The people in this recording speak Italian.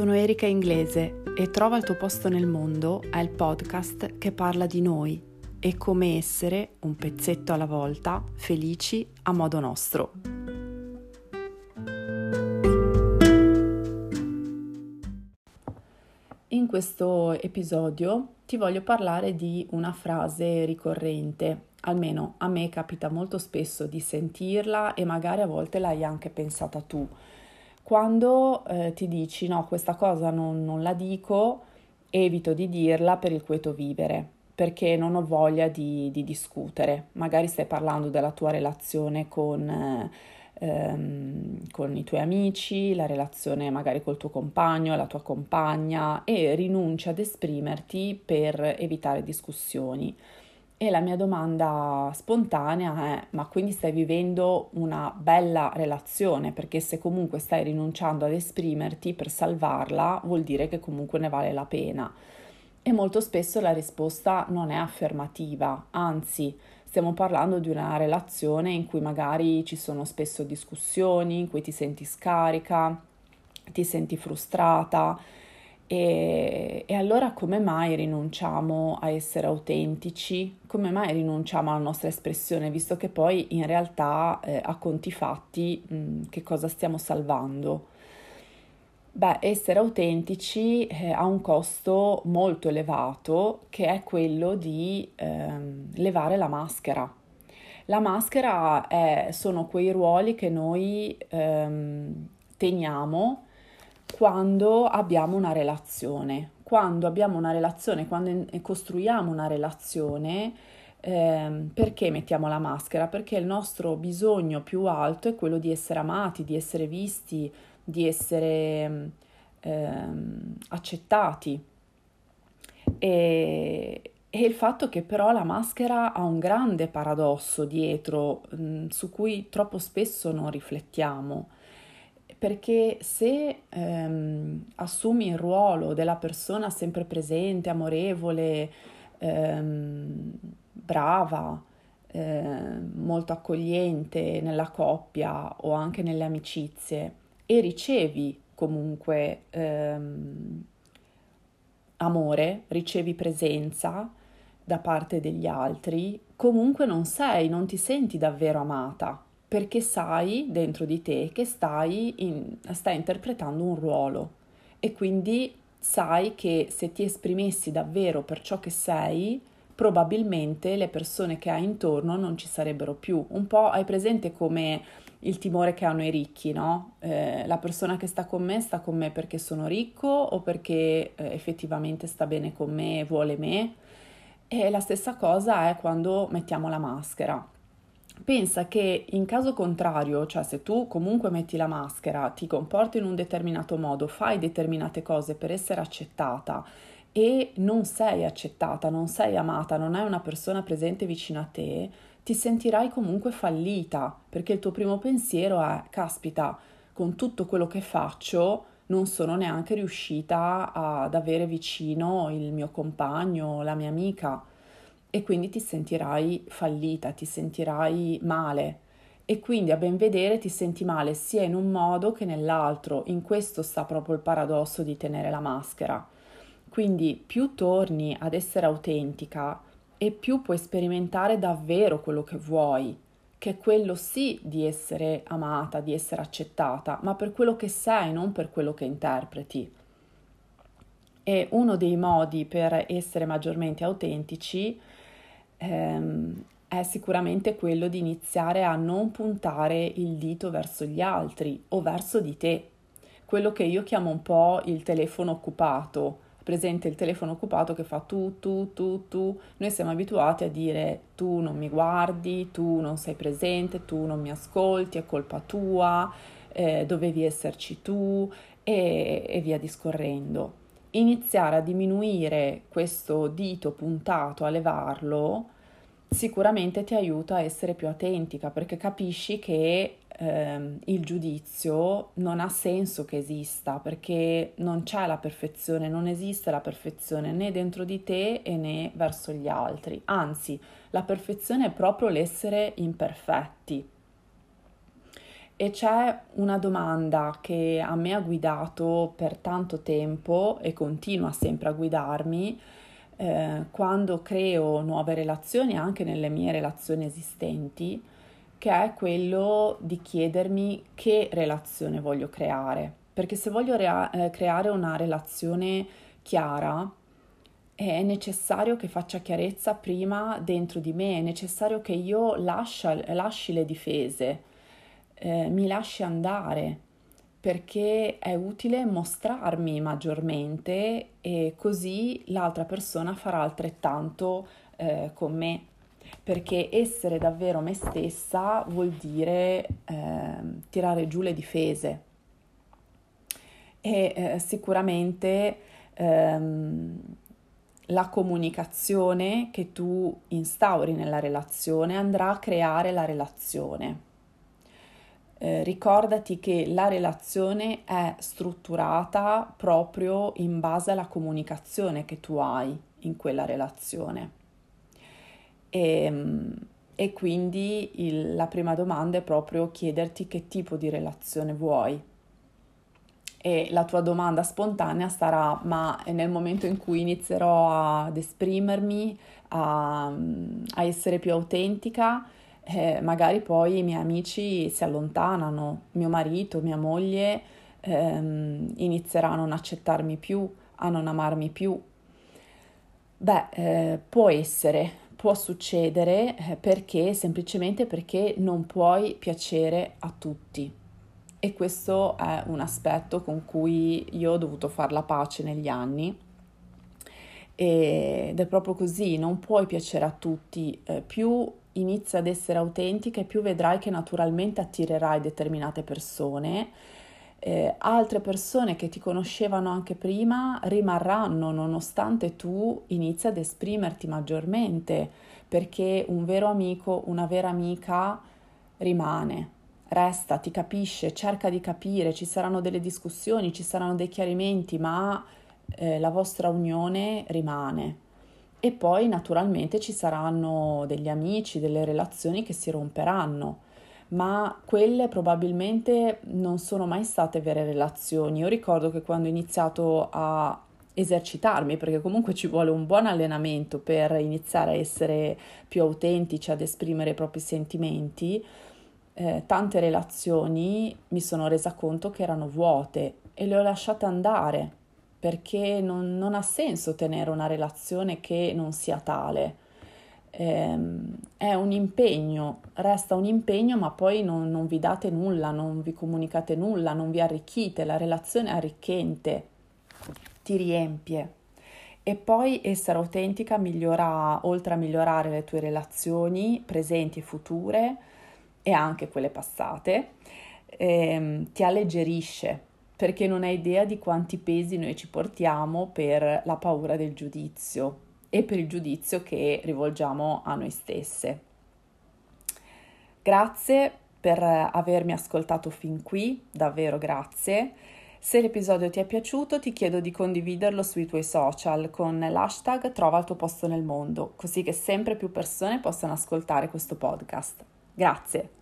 Sono Erika Inglese e Trova il tuo posto nel mondo è il podcast che parla di noi e come essere, un pezzetto alla volta, felici a modo nostro. In questo episodio ti voglio parlare di una frase ricorrente, almeno a me capita molto spesso di sentirla e magari a volte l'hai anche pensata tu quando eh, ti dici no, questa cosa non, non, la dico, evito di dirla per il quieto vivere, perché non ho voglia di, di discutere. Magari stai parlando della tua relazione con, eh, ehm, con i tuoi amici, la relazione magari col tuo compagno, la tua compagna e rinunci ad esprimerti per evitare discussioni. E la mia domanda spontanea è: ma quindi stai vivendo una bella relazione? Perché se comunque stai rinunciando ad esprimerti per salvarla, vuol dire che comunque ne vale la pena. E molto spesso la risposta non è affermativa, anzi, stiamo parlando di una relazione in cui magari ci sono spesso discussioni, in cui ti senti scarica, ti senti frustrata e, e, allora come mai rinunciamo a essere autentici? Come mai rinunciamo alla nostra espressione, visto che poi in realtà eh, a conti fatti mh, mm, che cosa stiamo salvando? Beh, essere autentici eh, ha un costo molto elevato che è quello di eh, levare la maschera. La maschera è, sono quei ruoli che noi ehm, teniamo quando abbiamo una relazione. Quando abbiamo una relazione, quando costruiamo una relazione, eh, perché mettiamo la maschera? Perché il nostro bisogno più alto è quello di essere amati, di essere visti, di essere eh, accettati. E, e, il fatto che però la maschera ha un grande paradosso dietro, mh, su cui troppo spesso non riflettiamo perché se ehm, assumi il ruolo della persona sempre presente, amorevole, ehm, brava, ehm, molto accogliente nella coppia o anche nelle amicizie e ricevi comunque ehm, amore, ricevi presenza da parte degli altri, comunque non sei, non ti senti davvero amata perché sai dentro di te che stai, in, stai interpretando un ruolo e quindi sai che se ti esprimessi davvero per ciò che sei, probabilmente le persone che hai intorno non ci sarebbero più. Un po' hai presente come il timore che hanno i ricchi, no? Eh, la persona che sta con me sta con me perché sono ricco o perché eh, effettivamente sta bene con me e vuole me. E la stessa cosa è quando mettiamo la maschera pensa che in caso contrario, cioè se tu comunque metti la maschera, ti comporti in un determinato modo, fai determinate cose per essere accettata e non sei accettata, non sei amata, non hai una persona presente vicino a te, ti sentirai comunque fallita, perché il tuo primo pensiero è, caspita, con tutto quello che faccio non sono neanche riuscita ad avere vicino il mio compagno, la mia amica e quindi ti sentirai fallita, ti sentirai male e quindi a ben vedere ti senti male sia in un modo che nell'altro. In questo sta proprio il paradosso di tenere la maschera. Quindi più torni ad essere autentica e più puoi sperimentare davvero quello che vuoi, che è quello sì di essere amata, di essere accettata, ma per quello che sei, non per quello che interpreti. E uno dei modi per essere maggiormente autentici è ehm, è sicuramente quello di iniziare a non puntare il dito verso gli altri o verso di te. Quello che io chiamo un po' il telefono occupato. Presente il telefono occupato che fa tu, tu, tu, tu. Noi siamo abituati a dire tu non mi guardi, tu non sei presente, tu non mi ascolti, è colpa tua, eh, dovevi esserci tu e, e via discorrendo iniziare a diminuire questo dito puntato, a levarlo, sicuramente ti aiuta a essere più autentica perché capisci che ehm, il giudizio non ha senso che esista perché non c'è la perfezione, non esiste la perfezione né dentro di te né verso gli altri, anzi la perfezione è proprio l'essere imperfetti E c'è una domanda che a me ha guidato per tanto tempo e continua sempre a guidarmi eh, quando creo nuove relazioni, anche nelle mie relazioni esistenti, che è quello di chiedermi che relazione voglio creare. Perché se voglio rea- eh, creare una relazione chiara, è necessario che faccia chiarezza prima dentro di me, è necessario che io lascia, lasci le difese eh, mi lasci andare perché è utile mostrarmi maggiormente e così l'altra persona farà altrettanto eh, con me. Perché essere davvero me stessa vuol dire eh, tirare giù le difese. E eh, sicuramente ehm, la comunicazione che tu instauri nella relazione andrà a creare la relazione eh, ricordati che la relazione è strutturata proprio in base alla comunicazione che tu hai in quella relazione. E, ehm, e quindi il, la prima domanda è proprio chiederti che tipo di relazione vuoi. E la tua domanda spontanea sarà: ma nel momento in cui inizierò ad esprimermi, a, a essere più autentica, eh, magari poi i miei amici si allontanano, mio marito, mia moglie ehm, inizieranno a non accettarmi più, a non amarmi più. Beh, eh, può essere, può succedere eh, perché semplicemente perché non puoi piacere a tutti. E questo è un aspetto con cui io ho dovuto fare la pace negli anni. Ed è proprio così, non puoi piacere a tutti, eh, più inizia ad essere autentica e più vedrai che naturalmente attirerai determinate persone. Eh, altre persone che ti conoscevano anche prima rimarranno nonostante tu inizi ad esprimerti maggiormente, perché un vero amico, una vera amica rimane, resta, ti capisce, cerca di capire, ci saranno delle discussioni, ci saranno dei chiarimenti, ma eh, la vostra unione rimane. E poi naturalmente ci saranno degli amici, delle relazioni che si romperanno, ma quelle probabilmente non sono mai state vere relazioni. Io ricordo che quando ho iniziato a esercitarmi, perché comunque ci vuole un buon allenamento per iniziare a essere più autentici, ad esprimere i propri sentimenti, eh, tante relazioni mi sono resa conto che erano vuote e le ho lasciate andare perché non, non ha senso tenere una relazione che non sia tale. Eh, è un impegno, resta un impegno, ma poi non, non vi date nulla, non vi comunicate nulla, non vi arricchite, la relazione è arricchente, ti riempie. E poi essere autentica migliora, oltre a migliorare le tue relazioni presenti e future e anche quelle passate, ehm, ti alleggerisce perché non hai idea di quanti pesi noi ci portiamo per la paura del giudizio e per il giudizio che rivolgiamo a noi stesse. Grazie per avermi ascoltato fin qui, davvero grazie. Se l'episodio ti è piaciuto ti chiedo di condividerlo sui tuoi social con l'hashtag Trova il tuo posto nel mondo, così che sempre più persone possano ascoltare questo podcast. Grazie.